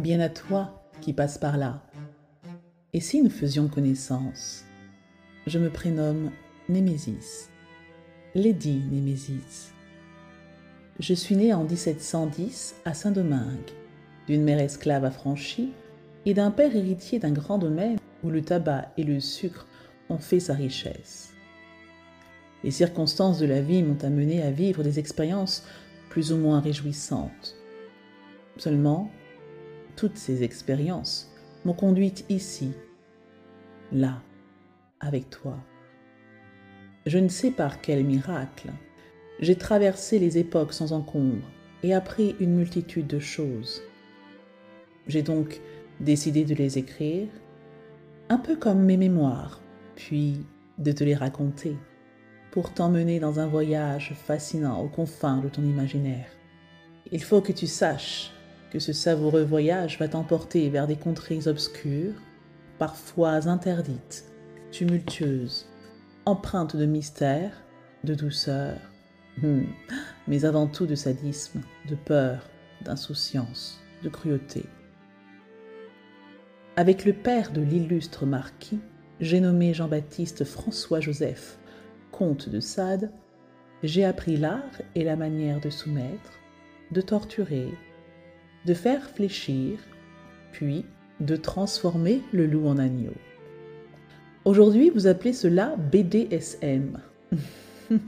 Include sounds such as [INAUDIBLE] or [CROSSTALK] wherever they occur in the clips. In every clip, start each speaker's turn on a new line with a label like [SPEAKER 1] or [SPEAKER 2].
[SPEAKER 1] bien à toi qui passes par là. Et si nous faisions connaissance Je me prénomme Némésis, Lady Némésis. Je suis née en 1710 à Saint-Domingue, d'une mère esclave affranchie et d'un père héritier d'un grand domaine où le tabac et le sucre ont fait sa richesse. Les circonstances de la vie m'ont amené à vivre des expériences plus ou moins réjouissantes. Seulement, toutes ces expériences m'ont conduite ici, là, avec toi. Je ne sais par quel miracle, j'ai traversé les époques sans encombre et appris une multitude de choses. J'ai donc décidé de les écrire, un peu comme mes mémoires, puis de te les raconter pour t'emmener dans un voyage fascinant aux confins de ton imaginaire. Il faut que tu saches que ce savoureux voyage va t'emporter vers des contrées obscures, parfois interdites, tumultueuses, empreintes de mystère, de douceur, hmm, mais avant tout de sadisme, de peur, d'insouciance, de cruauté. Avec le père de l'illustre marquis, j'ai nommé Jean-Baptiste François-Joseph, comte de Sade, j'ai appris l'art et la manière de soumettre, de torturer, de faire fléchir, puis de transformer le loup en agneau. Aujourd'hui, vous appelez cela BDSM. [LAUGHS]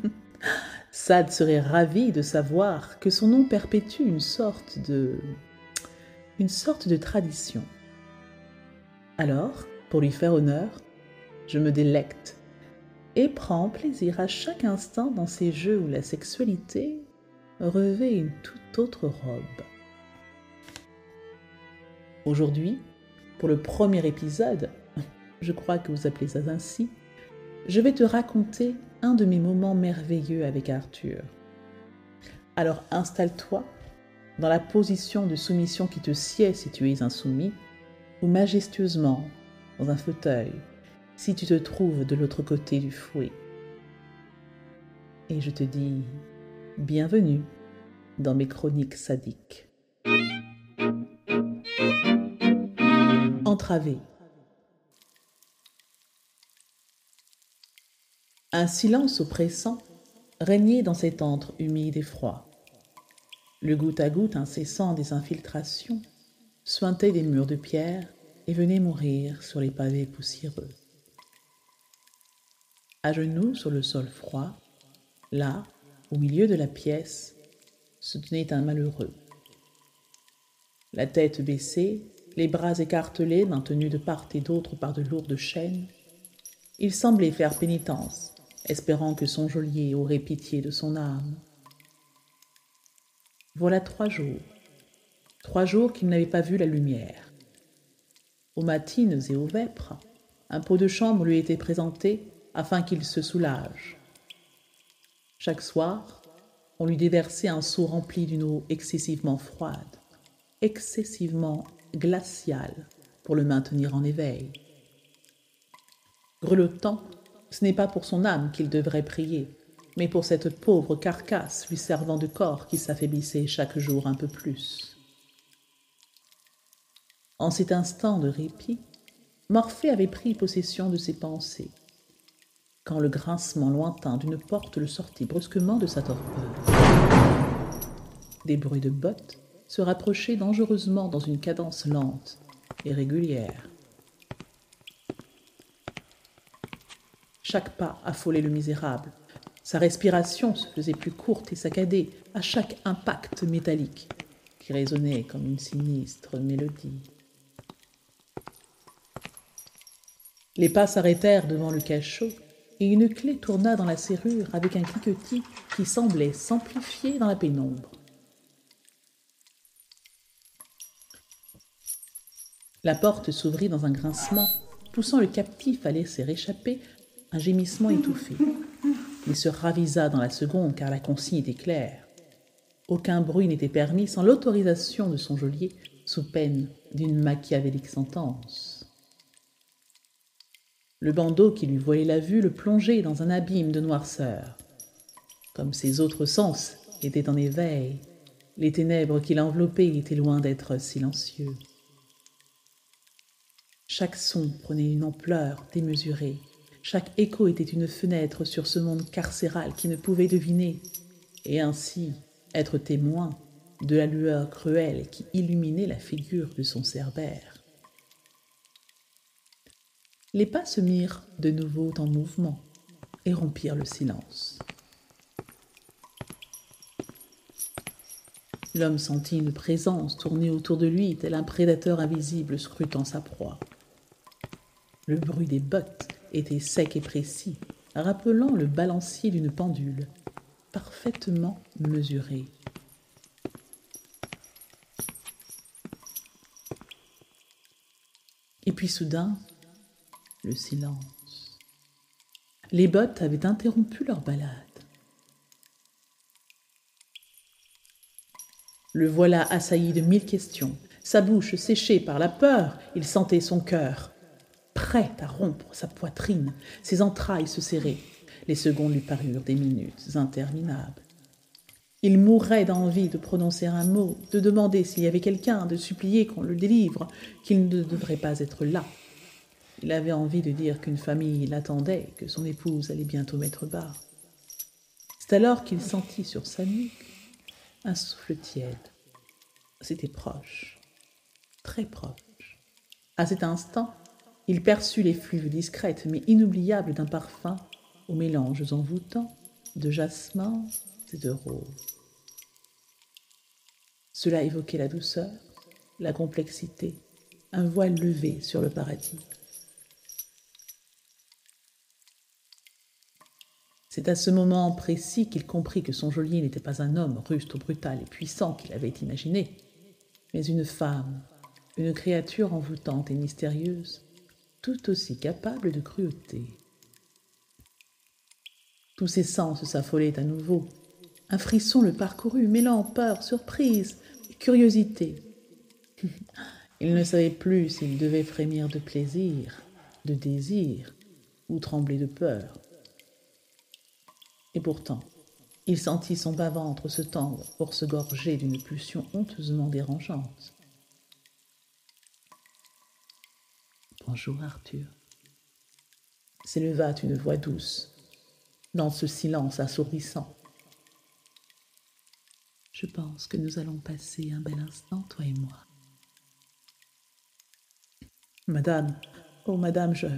[SPEAKER 1] Sade serait ravi de savoir que son nom perpétue une sorte de une sorte de tradition. Alors, pour lui faire honneur, je me délecte et prend plaisir à chaque instant dans ces jeux où la sexualité revêt une toute autre robe. Aujourd'hui, pour le premier épisode, [LAUGHS] je crois que vous appelez ça ainsi, je vais te raconter un de mes moments merveilleux avec Arthur. Alors installe-toi dans la position de soumission qui te sied si tu es insoumis, ou majestueusement dans un fauteuil si tu te trouves de l'autre côté du fouet. Et je te dis bienvenue dans mes chroniques sadiques. Un silence oppressant régnait dans cet antre humide et froid. Le goutte à goutte incessant des infiltrations suintait des murs de pierre et venait mourir sur les pavés poussiéreux. À genoux sur le sol froid, là, au milieu de la pièce, se tenait un malheureux. La tête baissée, les bras écartelés, maintenus de part et d'autre par de lourdes chaînes, il semblait faire pénitence, espérant que son geôlier aurait pitié de son âme. Voilà trois jours, trois jours qu'il n'avait pas vu la lumière. Aux matines et aux vêpres, un pot de chambre lui était présenté afin qu'il se soulage. Chaque soir, on lui déversait un seau rempli d'une eau excessivement froide, excessivement glaciale pour le maintenir en éveil. Grelottant, ce n'est pas pour son âme qu'il devrait prier, mais pour cette pauvre carcasse lui servant de corps qui s'affaiblissait chaque jour un peu plus. En cet instant de répit, Morphée avait pris possession de ses pensées quand le grincement lointain d'une porte le sortit brusquement de sa torpeur. Des bruits de bottes se rapprochaient dangereusement dans une cadence lente et régulière. Chaque pas affolait le misérable. Sa respiration se faisait plus courte et saccadée à chaque impact métallique qui résonnait comme une sinistre mélodie. Les pas s'arrêtèrent devant le cachot et une clé tourna dans la serrure avec un cliquetis qui semblait s'amplifier dans la pénombre. La porte s'ouvrit dans un grincement, poussant le captif à laisser échapper un gémissement étouffé. Il se ravisa dans la seconde car la consigne était claire. Aucun bruit n'était permis sans l'autorisation de son geôlier, sous peine d'une machiavélique sentence. Le bandeau qui lui voilait la vue le plongeait dans un abîme de noirceur. Comme ses autres sens étaient en éveil, les ténèbres qui l'enveloppaient étaient loin d'être silencieux. Chaque son prenait une ampleur démesurée. Chaque écho était une fenêtre sur ce monde carcéral qui ne pouvait deviner, et ainsi être témoin de la lueur cruelle qui illuminait la figure de son cerbère. Les pas se mirent de nouveau en mouvement et rompirent le silence. L'homme sentit une présence tourner autour de lui, tel un prédateur invisible scrutant sa proie. Le bruit des bottes était sec et précis, rappelant le balancier d'une pendule, parfaitement mesuré. Et puis soudain, le silence. Les bottes avaient interrompu leur balade. Le voilà assailli de mille questions. Sa bouche séchée par la peur, il sentait son cœur, prêt à rompre sa poitrine. Ses entrailles se serraient. Les secondes lui parurent des minutes interminables. Il mourrait d'envie de prononcer un mot, de demander s'il y avait quelqu'un, de supplier qu'on le délivre, qu'il ne devrait pas être là. Il avait envie de dire qu'une famille l'attendait, que son épouse allait bientôt mettre bas. C'est alors qu'il sentit sur sa nuque un souffle tiède. C'était proche, très proche. À cet instant, il perçut l'effluve discrète mais inoubliable d'un parfum aux mélanges envoûtants de jasmin et de rose. Cela évoquait la douceur, la complexité, un voile levé sur le paradis. C'est à ce moment précis qu'il comprit que son geôlier n'était pas un homme ruste, brutal et puissant qu'il avait imaginé, mais une femme, une créature envoûtante et mystérieuse, tout aussi capable de cruauté. Tous ses sens s'affolaient à nouveau. Un frisson le parcourut, mêlant peur, surprise curiosité. [LAUGHS] Il ne savait plus s'il devait frémir de plaisir, de désir ou trembler de peur. Et pourtant, il sentit son bas-ventre se tendre pour se gorger d'une pulsion honteusement dérangeante. Bonjour Arthur. S'éleva une voix douce dans ce silence assourdissant. Je pense que nous allons passer un bel instant, toi et moi. Madame, oh madame, je,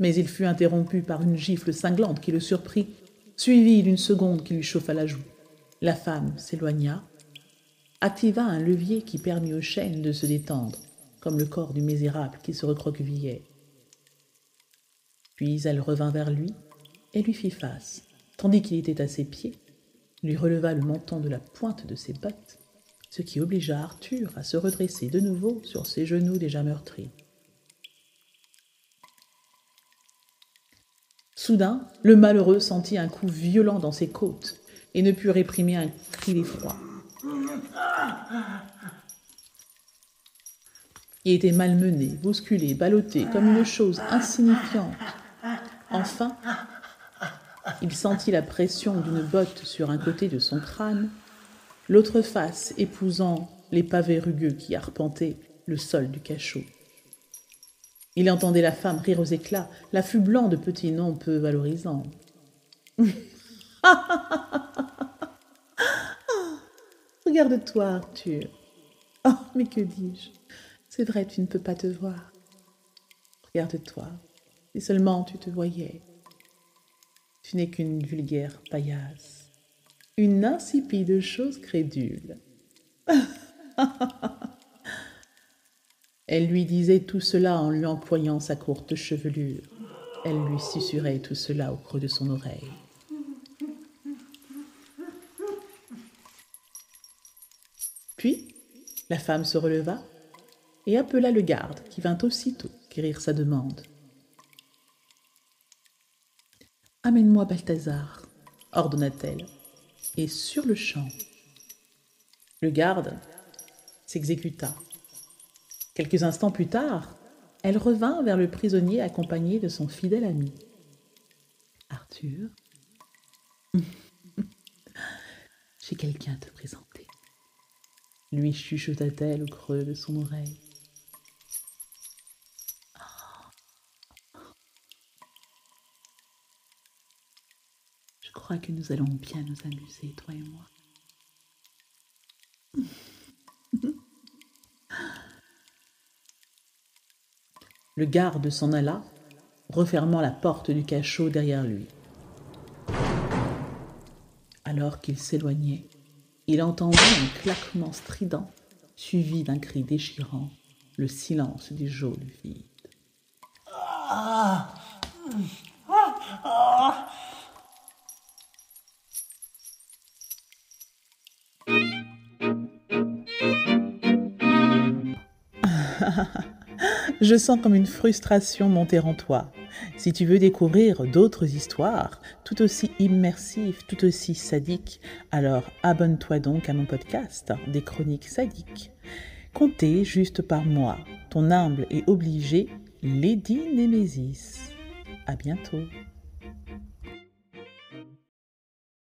[SPEAKER 1] mais il fut interrompu par une gifle cinglante qui le surprit, suivie d'une seconde qui lui chauffa la joue. La femme s'éloigna, activa un levier qui permit aux chaînes de se détendre, comme le corps du misérable qui se recroquevillait. Puis elle revint vers lui et lui fit face, tandis qu'il était à ses pieds, lui releva le menton de la pointe de ses bottes, ce qui obligea Arthur à se redresser de nouveau sur ses genoux déjà meurtris. Soudain, le malheureux sentit un coup violent dans ses côtes et ne put réprimer un cri d'effroi. Était malmené, bousculé, ballotté, comme une chose insignifiante. Enfin, il sentit la pression d'une botte sur un côté de son crâne, l'autre face épousant les pavés rugueux qui arpentaient le sol du cachot. Il entendait la femme rire aux éclats, l'affublant de petits noms peu valorisants. [LAUGHS] Regarde-toi, Arthur. Oh, mais que dis-je? C'est vrai, tu ne peux pas te voir. Regarde-toi. Si seulement tu te voyais. Tu n'es qu'une vulgaire paillasse, une insipide chose crédule. [LAUGHS] Elle lui disait tout cela en lui employant sa courte chevelure. Elle lui susurrait tout cela au creux de son oreille. Puis, la femme se releva et appela le garde qui vint aussitôt quérir sa demande. Amène-moi Balthazar, ordonna-t-elle, et sur le champ. Le garde s'exécuta. Quelques instants plus tard, elle revint vers le prisonnier accompagné de son fidèle ami. Arthur, [LAUGHS] j'ai quelqu'un à te présenter, lui chuchota-t-elle au creux de son oreille. Crois que nous allons bien nous amuser, toi et moi. [LAUGHS] Le garde s'en alla, refermant la porte du cachot derrière lui. Alors qu'il s'éloignait, il entendit un claquement strident, suivi d'un cri déchirant, le silence du geôle vide. Je sens comme une frustration monter en toi. Si tu veux découvrir d'autres histoires, tout aussi immersives, tout aussi sadiques, alors abonne-toi donc à mon podcast, des chroniques sadiques. Comptez juste par moi, ton humble et obligé Lady Nemesis. À bientôt.